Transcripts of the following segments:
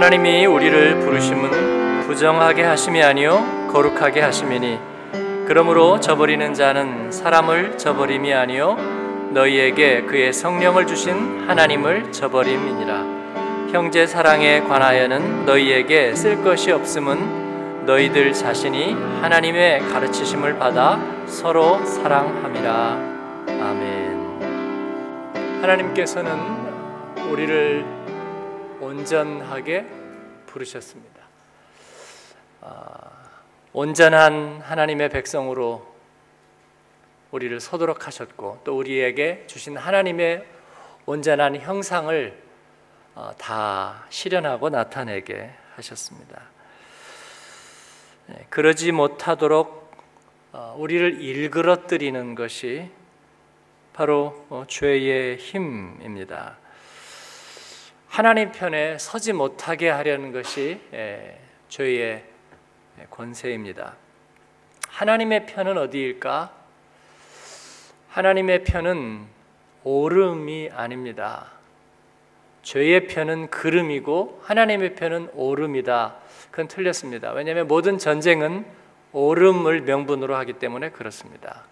하나님이 우리를 부르심은 부정하게 하심이 아니요 거룩하게 하심이니 그러므로 저버리는 자는 사람을 저버림이 아니요 너희에게 그의 성령을 주신 하나님을 저버림이니라. 형제 사랑에 관하여는 너희에게 쓸 것이 없음은 너희들 자신이 하나님의 가르치심을 받아 서로 사랑함이라. 아멘. 하나님께서는 우리를 온전하게 부르셨습니다. 아, 온전한 하나님의 백성으로 우리를 서도록 하셨고 또 우리에게 주신 하나님의 온전한 형상을 어, 다 실현하고 나타내게 하셨습니다. 네, 그러지 못하도록 어, 우리를 일그러뜨리는 것이 바로 어, 죄의 힘입니다. 하나님 편에 서지 못하게 하려는 것이 죄의 권세입니다. 하나님의 편은 어디일까? 하나님의 편은 오름이 아닙니다. 죄의 편은 그름이고 하나님의 편은 오름이다. 그건 틀렸습니다. 왜냐하면 모든 전쟁은 오름을 명분으로 하기 때문에 그렇습니다.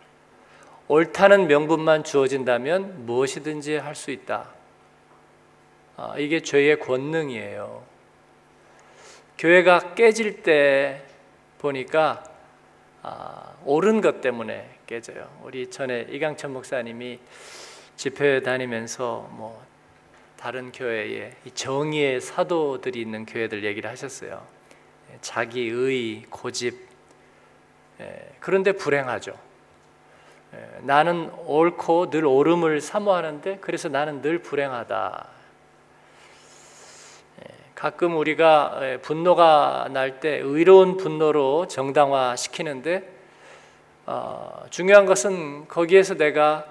옳다는 명분만 주어진다면 무엇이든지 할 수 있다. 아, 이게 죄의 권능이에요. 교회가 깨질 때 보니까 아, 옳은 것 때문에 깨져요. 우리 전에 이강천 목사님이 집회 다니면서 뭐 다른 교회에 정의의 사도들이 있는 교회들 얘기를 하셨어요. 자기의 고집 예, 그런데 불행하죠. 예, 나는 옳고 늘 옳음을 사모하는데 그래서 나는 늘 불행하다. 예, 가끔 우리가 분노가 날 때 의로운 분노로 정당화 시키는데 어, 중요한 것은 거기에서 내가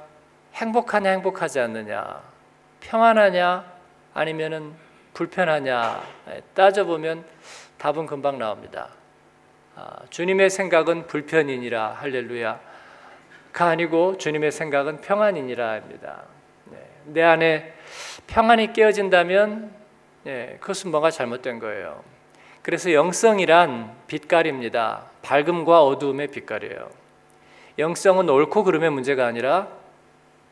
행복하냐 행복하지 않느냐 평안하냐 아니면은 불편하냐 따져보면 답은 금방 나옵니다. 아, 주님의 생각은 불편이니라 할렐루야. 가 아니고 주님의 생각은 평안이니라 합니다. 네, 내 안에 평안이 깨어진다면 네, 그것은 뭐가 잘못된 거예요. 그래서 영성이란 빛깔입니다. 밝음과 어두움의 빛깔이에요. 영성은 옳고 그름의 문제가 아니라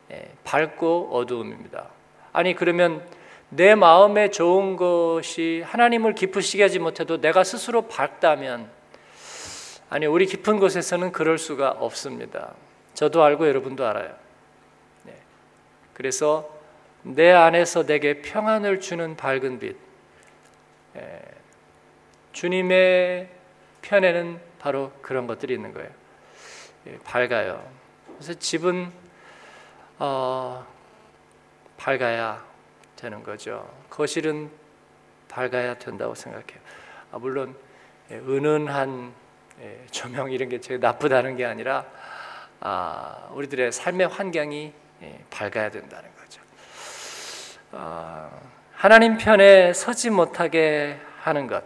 네, 밝고 어두움입니다. 아니 그러면 내 마음에 좋은 것이 하나님을 기쁘시게 하지 못해도 내가 스스로 밝다면 아니 우리 깊은 곳에서는 그럴 수가 없습니다. 저도 알고 여러분도 알아요. 네. 그래서 내 안에서 내게 평안을 주는 밝은 빛. 예. 주님의 편에는 바로 그런 것들이 있는 거예요. 예, 밝아요. 그래서 집은 어, 밝아야 되는 거죠. 거실은 밝아야 된다고 생각해요. 아, 물론 예, 은은한 예, 조명 이런 게 제가 나쁘다는 게 아니라 아, 우리들의 삶의 환경이 예, 밝아야 된다는 하나님 편에 서지 못하게 하는 것.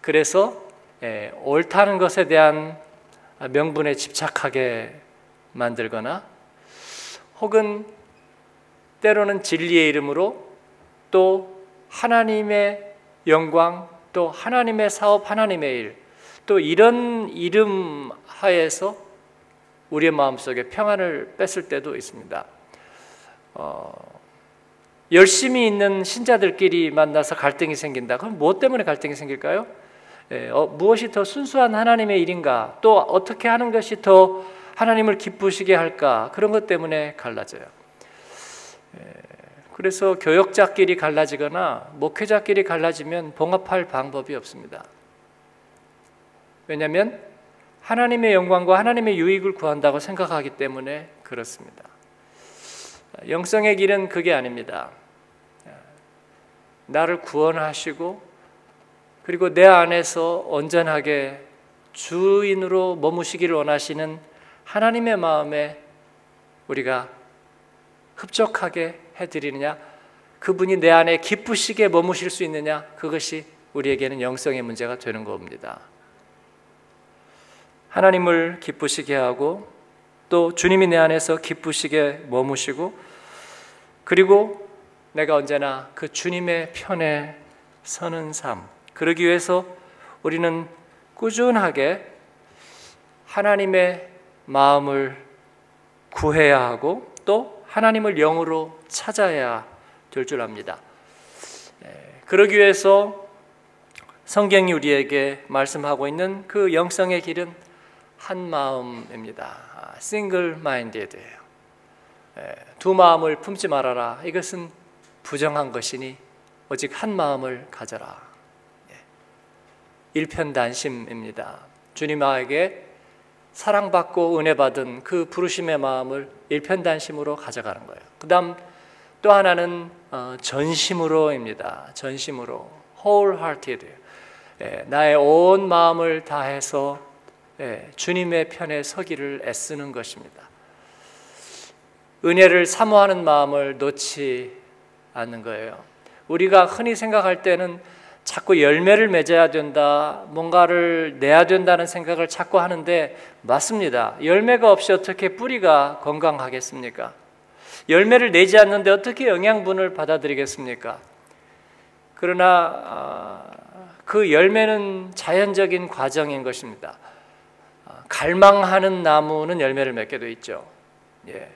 그래서 옳다는 것에 대한 명분에 집착하게 만들거나 혹은 때로는 진리의 이름으로 또 하나님의 영광, 또 하나님의 사업, 하나님의 일, 또 이런 이름 하에서 우리의 마음속에 평안을 뺐을 때도 있습니다. 어, 열심히 있는 신자들끼리 만나서 갈등이 생긴다. 그럼 무엇 때문에 갈등이 생길까요? 예, 어, 무엇이 더 순수한 하나님의 일인가? 또 어떻게 하는 것이 더 하나님을 기쁘시게 할까? 그런 것 때문에 갈라져요. 그래서 교역자끼리 갈라지거나 목회자끼리 갈라지면 봉합할 방법이 없습니다. 왜냐하면 하나님의 영광과 하나님의 유익을 구한다고 생각하기 때문에 그렇습니다. 영성의 길은 그게 아닙니다. 나를 구원하시고 그리고 내 안에서 온전하게 주인으로 머무시기를 원하시는 하나님의 마음에 우리가 흡족하게 해드리느냐, 그분이 내 안에 기쁘시게 머무실 수 있느냐, 그것이 우리에게는 영성의 문제가 되는 겁니다. 하나님을 기쁘시게 하고 또 주님이 내 안에서 기쁘시게 머무시고 그리고 내가 언제나 그 주님의 편에 서는 삶. 그러기 위해서 우리는 꾸준하게 하나님의 마음을 구해야 하고 또 하나님을 영으로 찾아야 될 줄 압니다. 예, 그러기 위해서 성경이 우리에게 말씀하고 있는 그 영성의 길은 한 마음입니다. 싱글 마인드예요. 두 마음을 품지 말아라. 이것은 부정한 것이니 오직 한 마음을 가져라. 예. 일편단심입니다. 주님에게 사랑받고 은혜 받은 그 부르심의 마음을 일편단심으로 가져가는 거예요. 그 다음 또 하나는 어, 전심으로입니다. 전심으로 wholehearted. 예, 나의 온 마음을 다해서 예, 주님의 편에 서기를 애쓰는 것입니다. 은혜를 사모하는 마음을 놓지 않는 거예요. 우리가 흔히 생각할 때는 자꾸 열매를 맺어야 된다, 뭔가를 내야 된다는 생각을 자꾸 하는데 맞습니다. 열매가 없이 어떻게 뿌리가 건강하겠습니까? 열매를 내지 않는데 어떻게 영양분을 받아들이겠습니까? 그러나 아, 그 열매는 자연적인 과정인 것입니다. 아, 갈망하는 나무는 열매를 맺게 돼 있죠. 예.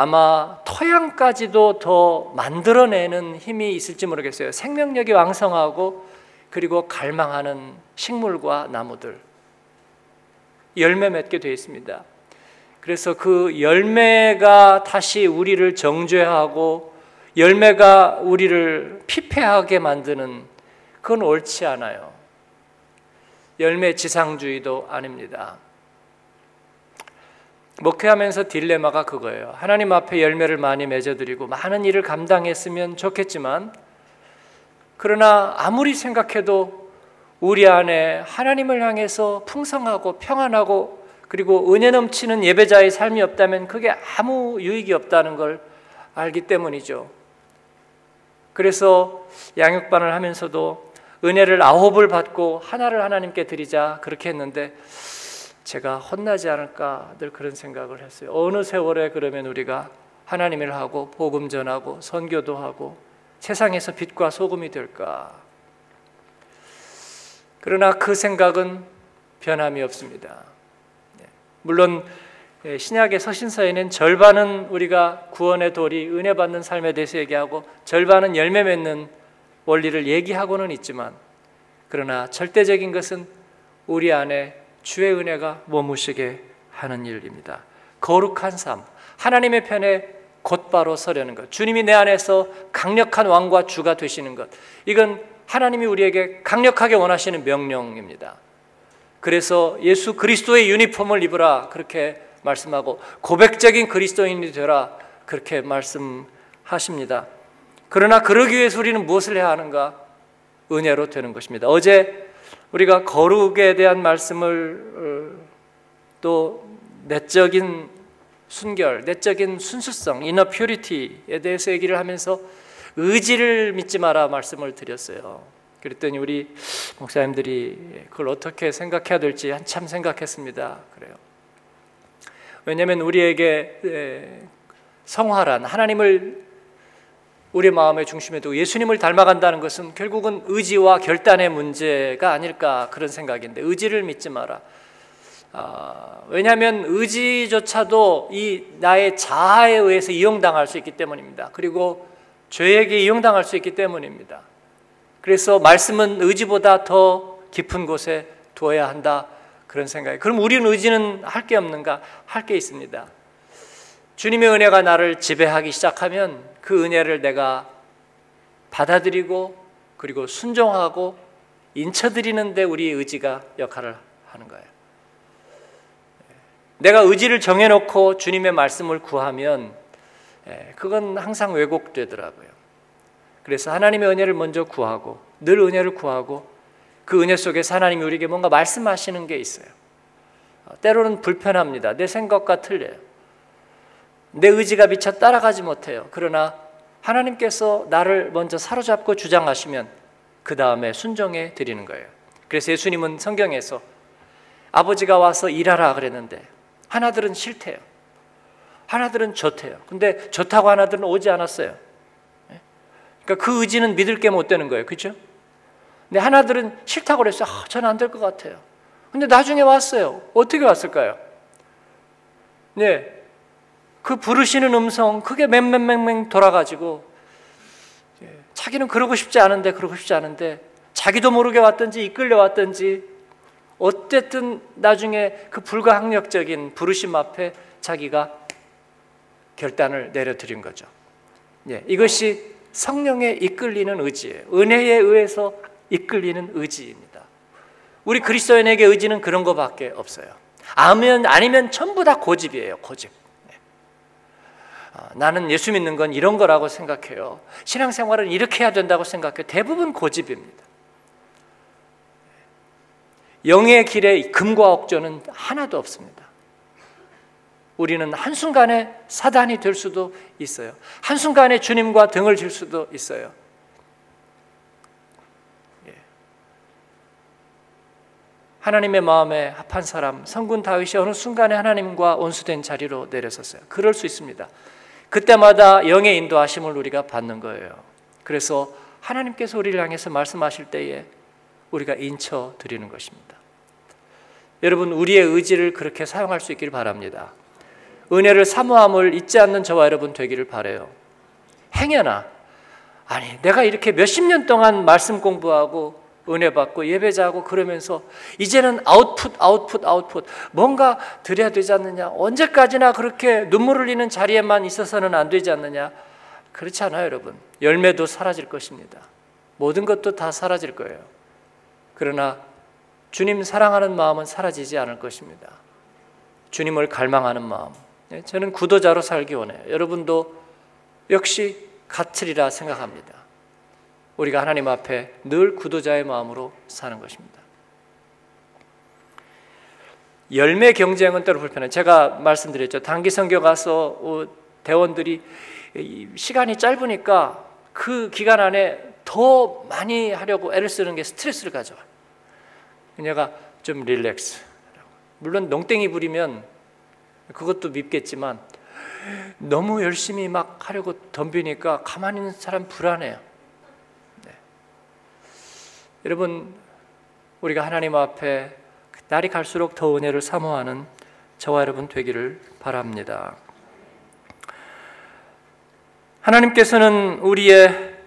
아마 토양까지도 더 만들어내는 힘이 있을지 모르겠어요. 생명력이 왕성하고 그리고 갈망하는 식물과 나무들 열매 맺게 되어 있습니다. 그래서 그 열매가 다시 우리를 정죄하고 열매가 우리를 피폐하게 만드는 그건 옳지 않아요. 열매 지상주의도 아닙니다. 목회하면서 딜레마가 그거예요. 하나님 앞에 열매를 많이 맺어드리고 많은 일을 감당했으면 좋겠지만, 그러나 아무리 생각해도 우리 안에 하나님을 향해서 풍성하고 평안하고 그리고 은혜 넘치는 예배자의 삶이 없다면 그게 아무 유익이 없다는 걸 알기 때문이죠. 그래서 양육반을 하면서도 은혜를 아홉을 받고 하나를 하나님께 드리자 그렇게 했는데 제가 혼나지 않을까 늘 그런 생각을 했어요. 어느 세월에 그러면 우리가 하나님 을 하고 복음 전하고 선교도 하고 세상에서 빛과 소금이 될까? 그러나 그 생각은 변함이 없습니다. 네. 물론 예, 신약의 서신서에는 절반은 우리가 구원의 도리, 은혜 받는 삶에 대해서 얘기하고 절반은 열매 맺는 원리를 얘기하고는 있지만 그러나 절대적인 것은 우리 안에 주의 은혜가 머무시게 하는 일입니다. 거룩한 삶, 하나님의 편에 곧바로 서려는 것, 주님이 내 안에서 강력한 왕과 주가 되시는 것, 이건 하나님이 우리에게 강력하게 원하시는 명령입니다. 그래서 예수 그리스도의 유니폼을 입으라 그렇게 말씀하고 고백적인 그리스도인이 되라 그렇게 말씀하십니다. 그러나 그러기 위해서 우리는 무엇을 해야 하는가? 은혜로 되는 것입니다. 어제 우리가 거룩에 대한 말씀을 어, 또 내적인 순결, 내적인 순수성, 이너 퓨리티에 대해서 얘기를 하면서 의지를 믿지 마라 말씀을 드렸어요. 그랬더니 우리 목사님들이 그걸 어떻게 생각해야 될지 한참 생각했습니다. 그래요. 왜냐하면 우리에게 성화란 하나님을 우리 마음의 중심에 두고 예수님을 닮아간다는 것은 결국은 의지와 결단의 문제가 아닐까 그런 생각인데 의지를 믿지 마라. 아, 왜냐하면 의지조차도 이 나의 자아에 의해서 이용당할 수 있기 때문입니다. 그리고 죄에게 이용당할 수 있기 때문입니다. 그래서 말씀은 의지보다 더 깊은 곳에 두어야 한다 그런 생각이. 그럼 우리는 의지는 할 게 없는가? 할 게 있습니다. 주님의 은혜가 나를 지배하기 시작하면 그 은혜를 내가 받아들이고 그리고 순종하고 인쳐드리는데 우리의 의지가 역할을 하는 거예요. 내가 의지를 정해놓고 주님의 말씀을 구하면 예, 그건 항상 왜곡되더라고요. 그래서 하나님의 은혜를 먼저 구하고 늘 은혜를 구하고 그 은혜 속에서 하나님이 우리에게 뭔가 말씀하시는 게 있어요. 때로는 불편합니다. 내 생각과 틀려요. 내 의지가 미처 따라가지 못해요. 그러나 하나님께서 나를 먼저 사로잡고 주장하시면 그 다음에 순종해 드리는 거예요. 그래서 예수님은 성경에서 아버지가 와서 일하라 그랬는데 하나들은 싫대요. 하나들은 좋대요. 근데 좋다고 하나들은 오지 않았어요. 예? 그러니까 그 의지는 믿을 게 못 되는 거예요. 그죠? 근데 하나들은 싫다고 그랬어요. 아, 저는 안 될 것 같아요. 근데 나중에 왔어요. 어떻게 왔을까요? 네. 그 부르시는 음성, 그게 맹맹맹맹 돌아가지고, 예, 자기는 그러고 싶지 않은데, 그러고 싶지 않은데, 자기도 모르게 왔든지, 이끌려 왔든지, 어쨌든 나중에 그 불가항력적인 부르심 앞에 자기가 결단을 내려드린 거죠. 예, 이것이 성령에 이끌리는 의지예요. 은혜에 의해서 이끌리는 의지입니다. 우리 그리스도인에게 의지는 그런 것밖에 없어요. 아니면 아니면 전부 다 고집이에요. 고집. 네. 아, 나는 예수 믿는 건 이런 거라고 생각해요. 신앙생활은 이렇게 해야 된다고 생각해요. 대부분 고집입니다. 영의 길에 금과 억조는 하나도 없습니다. 우리는 한순간에 사단이 될 수도 있어요. 한순간에 주님과 등을 질 수도 있어요. 예. 하나님의 마음에 합한 사람 성군 다윗이 어느 순간에 하나님과 원수된 자리로 내려섰어요. 그럴 수 있습니다. 그때마다 영의 인도하심을 우리가 받는 거예요. 그래서 하나님께서 우리를 향해서 말씀하실 때에 우리가 인쳐 드리는 것입니다. 여러분 우리의 의지를 그렇게 사용할 수 있기를 바랍니다. 은혜를 사모함을 잊지 않는 저와 여러분 되기를 바래요. 행여나 아니 내가 이렇게 몇십 년 동안 말씀 공부하고 은혜 받고 예배자하고 그러면서 이제는 아웃풋 아웃풋 아웃풋. 뭔가 드려야 되지 않느냐? 언제까지나 그렇게 눈물 흘리는 자리에만 있어서는 안 되지 않느냐? 그렇지 않아요 여러분. 열매도 사라질 것입니다. 모든 것도 다 사라질 거예요. 그러나 주님 사랑하는 마음은 사라지지 않을 것입니다. 주님을 갈망하는 마음. 네, 저는 구도자로 살기 원해요. 여러분도 역시 같으리라 생각합니다. 우리가 하나님 앞에 늘 구도자의 마음으로 사는 것입니다. 열매 경쟁은 때로 불편해. 제가 말씀드렸죠. 단기 선교 가서 어, 대원들이 시간이 짧으니까 그 기간 안에 더 많이 하려고 애를 쓰는 게 스트레스를 가져와. 그녀가 좀 릴렉스. 물론 농땡이 부리면 그것도 밉겠지만 너무 열심히 막 하려고 덤비니까 가만히 있는 사람 불안해요. 네. 여러분 우리가 하나님 앞에 날이 갈수록 더 은혜를 사모하는 저와 여러분 되기를 바랍니다. 하나님께서는 우리의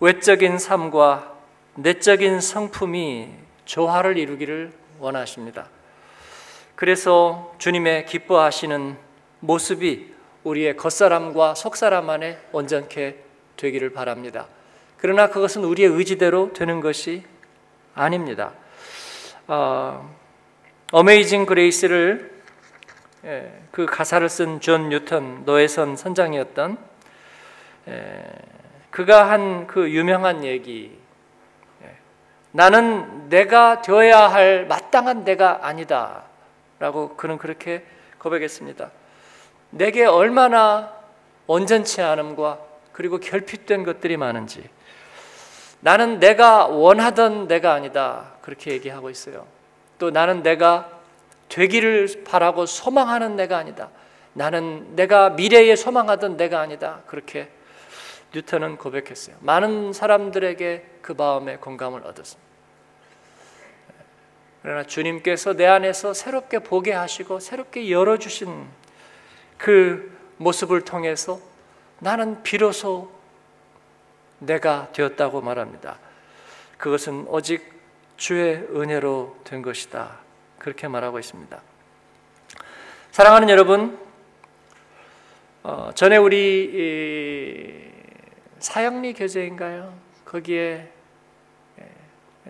외적인 삶과 내적인 성품이 조화를 이루기를 원하십니다. 그래서 주님의 기뻐하시는 모습이 우리의 겉사람과 속사람 안에 온전케 되기를 바랍니다. 그러나 그것은 우리의 의지대로 되는 것이 아닙니다. 어, Amazing Grace를 예, 그 가사를 쓴 존 뉴턴 노예선 선장이었던 예, 그가 한 그 유명한 얘기 예, 나는 내가 되어야 할 마땅한 내가 아니다. 라고 그는 그렇게 고백했습니다. 내게 얼마나 온전치 않음과 그리고 결핍된 것들이 많은지 나는 내가 원하던 내가 아니다. 그렇게 얘기하고 있어요. 또 나는 내가 되기를 바라고 소망하는 내가 아니다. 나는 내가 미래에 소망하던 내가 아니다. 그렇게 뉴턴은 고백했어요. 많은 사람들에게 그 마음에 공감을 얻었습니다. 그러나 주님께서 내 안에서 새롭게 보게 하시고 새롭게 열어주신 그 모습을 통해서 나는 비로소 내가 되었다고 말합니다. 그것은 오직 주의 은혜로 된 것이다. 그렇게 말하고 있습니다. 사랑하는 여러분, 어, 전에 우리 사형리 교재인가요? 거기에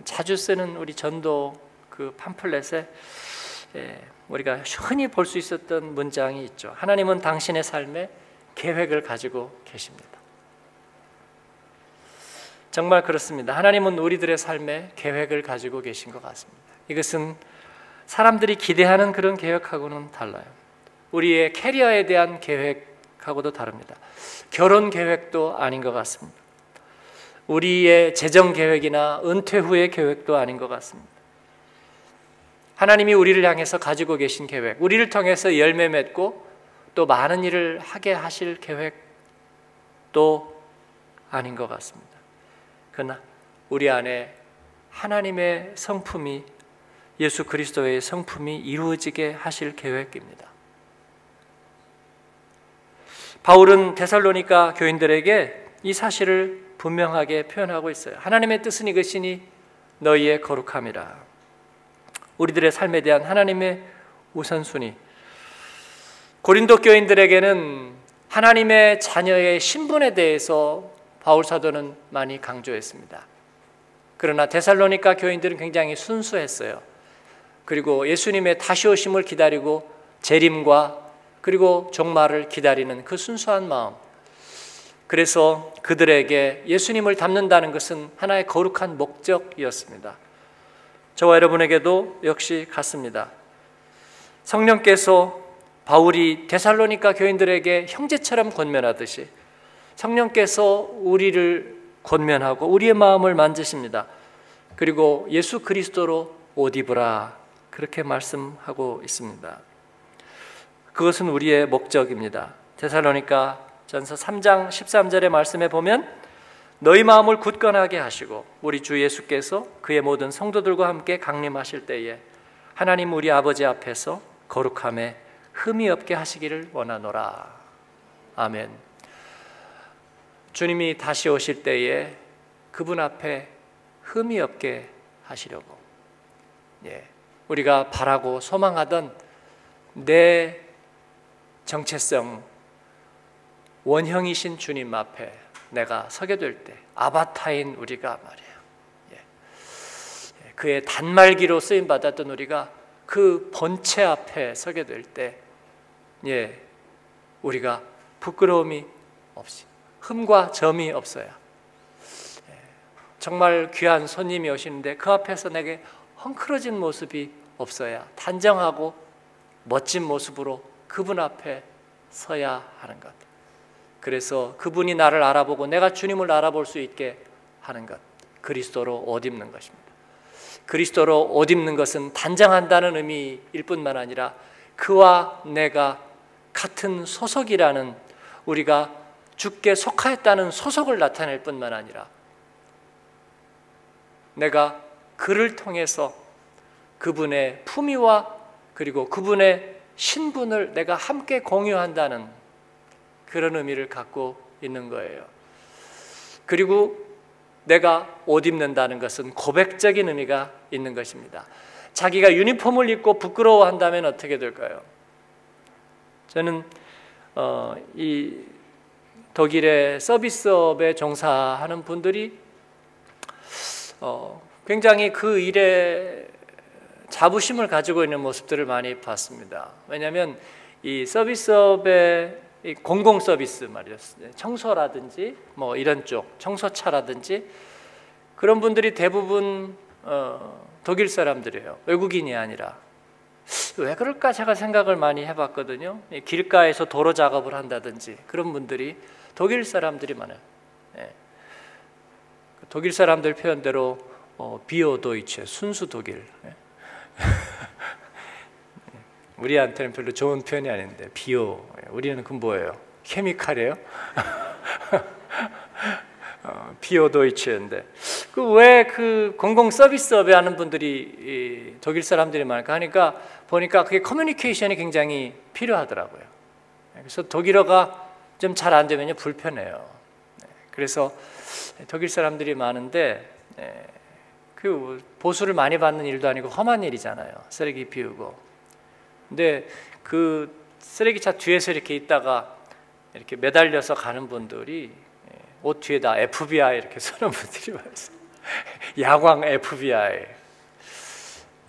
자주 쓰는 우리 전도 그 팜플렛에 예, 우리가 흔히 볼 수 있었던 문장이 있죠. 하나님은 당신의 삶에 계획을 가지고 계십니다. 정말 그렇습니다. 하나님은 우리들의 삶에 계획을 가지고 계신 것 같습니다. 이것은 사람들이 기대하는 그런 계획하고는 달라요. 우리의 캐리어에 대한 계획하고도 다릅니다. 결혼 계획도 아닌 것 같습니다. 우리의 재정 계획이나 은퇴 후의 계획도 아닌 것 같습니다. 하나님이 우리를 향해서 가지고 계신 계획, 우리를 통해서 열매 맺고 또 많은 일을 하게 하실 계획, 또 아닌 것 같습니다. 그러나 우리 안에 하나님의 성품이 예수 그리스도의 성품이 이루어지게 하실 계획입니다. 바울은 데살로니가 교인들에게 이 사실을 분명하게 표현하고 있어요. 하나님의 뜻은 이것이니 너희의 거룩함이라. 우리들의 삶에 대한 하나님의 우선순위. 고린도 교인들에게는 하나님의 자녀의 신분에 대해서 바울 사도는 많이 강조했습니다. 그러나 데살로니가 교인들은 굉장히 순수했어요. 그리고 예수님의 다시 오심을 기다리고 재림과 그리고 종말을 기다리는 그 순수한 마음. 그래서 그들에게 예수님을 닮는다는 것은 하나의 거룩한 목적이었습니다. 저와 여러분에게도 역시 같습니다. 성령께서 바울이 데살로니가 교인들에게 형제처럼 권면하듯이 성령께서 우리를 권면하고 우리의 마음을 만지십니다. 그리고 예수 그리스도로 옷 입으라 그렇게 말씀하고 있습니다. 그것은 우리의 목적입니다. 데살로니가 전서 3장 13절의 말씀에 보면 너희 마음을 굳건하게 하시고 우리 주 예수께서 그의 모든 성도들과 함께 강림하실 때에 하나님 우리 아버지 앞에서 거룩함에 흠이 없게 하시기를 원하노라. 아멘. 주님이 다시 오실 때에 그분 앞에 흠이 없게 하시려고. 예. 우리가 바라고 소망하던 내 정체성 원형이신 주님 앞에 내가 서게 될 때 아바타인 우리가 말이에요. 예. 예. 그의 단말기로 쓰임 받았던 우리가 그 본체 앞에 서게 될 때, 예, 우리가 부끄러움이 없이 흠과 점이 없어야 예, 정말 귀한 손님이 오시는데 그 앞에서 내게 헝클어진 모습이 없어야 단정하고 멋진 모습으로 그분 앞에 서야 하는 것. 그래서 그분이 나를 알아보고 내가 주님을 알아볼 수 있게 하는 것. 그리스도로 옷 입는 것입니다. 그리스도로 옷 입는 것은 단정한다는 의미일 뿐만 아니라 그와 내가 같은 소속이라는 우리가 주께 속하였다는 소속을 나타낼 뿐만 아니라 내가 그를 통해서 그분의 품위와 그리고 그분의 신분을 내가 함께 공유한다는 그런 의미를 갖고 있는 거예요. 그리고 내가 옷 입는다는 것은 고백적인 의미가 있는 것입니다. 자기가 유니폼을 입고 부끄러워한다면 어떻게 될까요? 저는 어, 이 독일의 서비스업에 종사하는 분들이 어, 굉장히 그 일에 자부심을 가지고 있는 모습들을 많이 봤습니다. 왜냐하면 이 서비스업의 공공 서비스 말이었어요. 청소라든지 뭐 이런 쪽 청소차라든지 그런 분들이 대부분 어, 독일 사람들이에요. 외국인이 아니라 왜 그럴까 제가 생각을 많이 해봤거든요. 길가에서 도로 작업을 한다든지 그런 분들이 독일 사람들이 많아요. 예. 독일 사람들 표현대로 어, 비오 도이체 순수 독일. 예. 우리한테는 별로 좋은 표현이 아닌데 비오. 우리는 그 뭐예요? 케미칼이에요? 어, 비오 도이체인데 그 왜 그 공공 서비스업에 하는 분들이 독일 사람들이 많을까 하니까 보니까 그게 커뮤니케이션이 굉장히 필요하더라고요. 그래서 독일어가 좀 잘 안 되면요 불편해요. 네, 그래서 독일 사람들이 많은데 네, 그 보수를 많이 받는 일도 아니고 험한 일이잖아요. 쓰레기 비우고. 근데 그 쓰레기차 뒤에서 이렇게 있다가 이렇게 매달려서 가는 분들이 예, 옷 뒤에다 FBI 이렇게 써놓은 분들이 많았어요. 야광 FBI.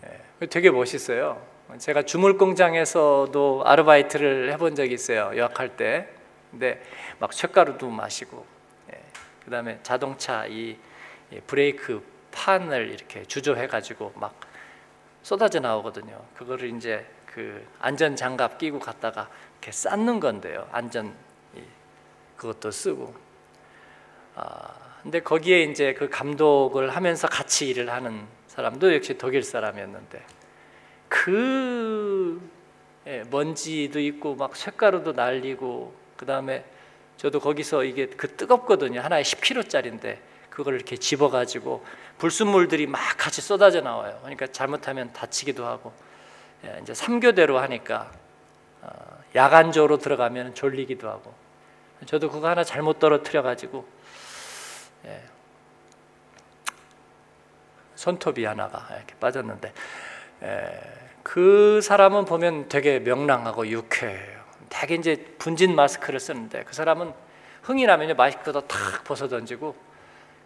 예, 되게 멋있어요. 제가 주물 공장에서도 아르바이트를 해본 적이 있어요. 유학할 때. 근데 막 쇳가루도 마시고, 예, 그다음에 자동차 이 브레이크 판을 이렇게 주조해 가지고 막 쏟아져 나오거든요. 그거를 이제 그 안전 장갑 끼고 갔다가 이렇게 쌓는 건데요. 안전 그것도 쓰고. 아 근데 거기에 이제 그 감독을 하면서 같이 일을 하는 사람도 역시 독일 사람이었는데 그 예, 먼지도 있고 막 쇳가루도 날리고 그 다음에 저도 거기서 이게 그 뜨겁거든요. 하나에 10kg짜리인데 그걸 이렇게 집어가지고 불순물들이 막 같이 쏟아져 나와요. 그러니까 잘못하면 다치기도 하고 예, 이제 3교대로 하니까 어, 야간조로 들어가면 졸리기도 하고 저도 그거 하나 잘못 떨어뜨려 가지고 예, 손톱이 하나가 이렇게 빠졌는데 예, 그 사람은 보면 되게 명랑하고 유쾌해요. 되게 이제 분진 마스크를 쓰는데 그 사람은 흥이 나면요 마스크도 탁 벗어 던지고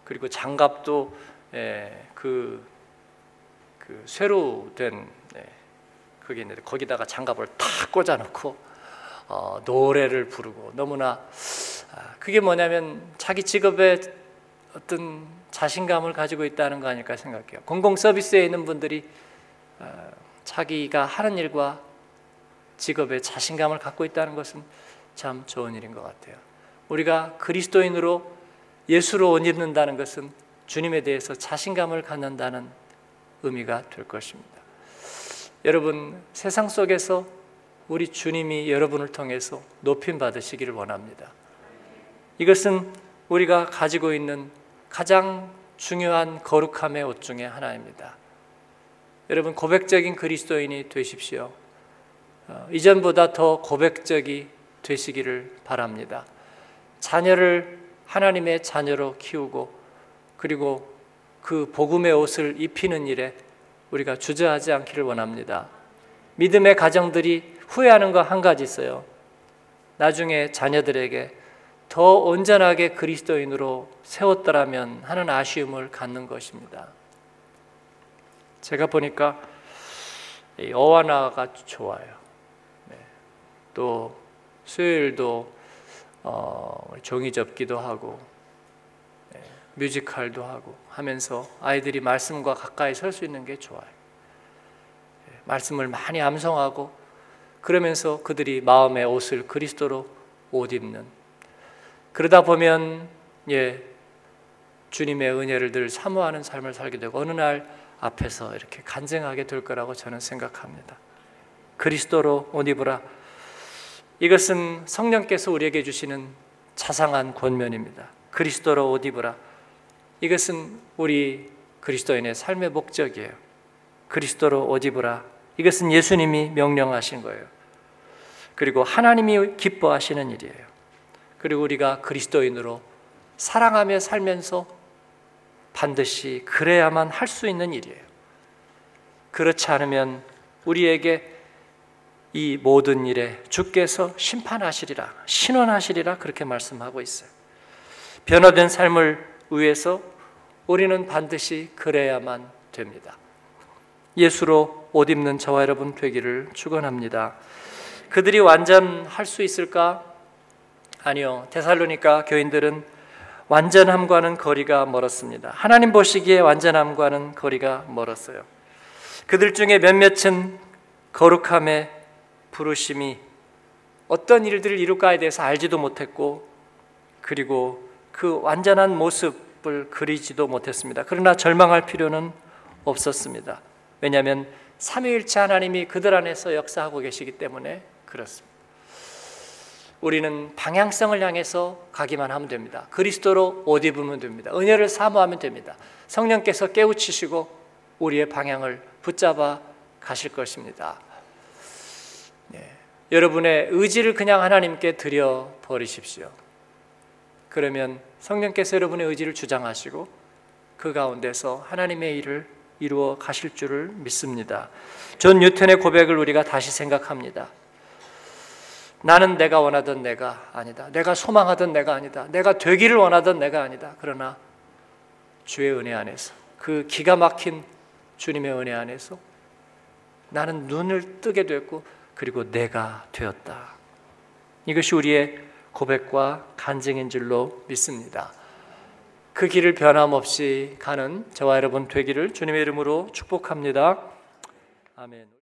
그리고 장갑도 예, 그, 그 쇠로 된 예, 그게 있는데 거기다가 장갑을 탁 꽂아놓고 어, 노래를 부르고 너무나 아, 그게 뭐냐면 자기 직업에 어떤 자신감을 가지고 있다는 거 아닐까 생각해요. 공공 서비스에 있는 분들이 어, 자기가 하는 일과 직업에 자신감을 갖고 있다는 것은 참 좋은 일인 것 같아요. 우리가 그리스도인으로 예수로 옷 입는다는 것은 주님에 대해서 자신감을 갖는다는 의미가 될 것입니다. 여러분 세상 속에서 우리 주님이 여러분을 통해서 높임 받으시기를 원합니다. 이것은 우리가 가지고 있는 가장 중요한 거룩함의 옷 중에 하나입니다. 여러분 고백적인 그리스도인이 되십시오. 어, 이전보다 더 고백적이 되시기를 바랍니다. 자녀를 하나님의 자녀로 키우고 그리고 그 복음의 옷을 입히는 일에 우리가 주저하지 않기를 원합니다. 믿음의 가정들이 후회하는 거 한 가지 있어요. 나중에 자녀들에게 더 온전하게 그리스도인으로 세웠더라면 하는 아쉬움을 갖는 것입니다. 제가 보니까 어와나가 좋아요. 네. 또 수요일도 어, 종이 접기도 하고 네. 뮤지컬도 하고 하면서 아이들이 말씀과 가까이 설 수 있는 게 좋아요. 네. 말씀을 많이 암송하고 그러면서 그들이 마음의 옷을 그리스도로 옷 입는 그러다 보면 예 주님의 은혜를 늘 사모하는 삶을 살게 되고 어느 날 앞에서 이렇게 간증하게 될 거라고 저는 생각합니다. 그리스도로 옷 입으라. 이것은 성령께서 우리에게 주시는 자상한 권면입니다. 그리스도로 옷 입으라. 이것은 우리 그리스도인의 삶의 목적이에요. 그리스도로 옷 입으라. 이것은 예수님이 명령하신 거예요. 그리고 하나님이 기뻐하시는 일이에요. 그리고 우리가 그리스도인으로 사랑하며 살면서 반드시 그래야만 할 수 있는 일이에요. 그렇지 않으면 우리에게 이 모든 일에 주께서 심판하시리라, 신원하시리라 그렇게 말씀하고 있어요. 변화된 삶을 위해서 우리는 반드시 그래야만 됩니다. 예수로 옷 입는 저와 여러분 되기를 축원합니다. 그들이 완전할 수 있을까? 아니요. 데살로니가 교인들은 완전함과는 거리가 멀었습니다. 하나님 보시기에 완전함과는 거리가 멀었어요. 그들 중에 몇몇은 거룩함의 부르심이 어떤 일들을 이룰까에 대해서 알지도 못했고 그리고 그 완전한 모습을 그리지도 못했습니다. 그러나 절망할 필요는 없었습니다. 왜냐하면 삼위일체 하나님이 그들 안에서 역사하고 계시기 때문에 그렇습니다. 우리는 방향성을 향해서 가기만 하면 됩니다. 그리스도로 옷 입으면 됩니다. 은혜를 사모하면 됩니다. 성령께서 깨우치시고 우리의 방향을 붙잡아 가실 것입니다. 네. 여러분의 의지를 그냥 하나님께 드려 버리십시오. 그러면 성령께서 여러분의 의지를 주장하시고 그 가운데서 하나님의 일을 이루어 가실 줄을 믿습니다. 존 뉴턴의 고백을 우리가 다시 생각합니다. 나는 내가 원하던 내가 아니다. 내가 소망하던 내가 아니다. 내가 되기를 원하던 내가 아니다. 그러나 주의 은혜 안에서 그 기가 막힌 주님의 은혜 안에서 나는 눈을 뜨게 됐고 그리고 내가 되었다. 이것이 우리의 고백과 간증인 줄로 믿습니다. 그 길을 변함없이 가는 저와 여러분 되기를 주님의 이름으로 축복합니다. 아멘.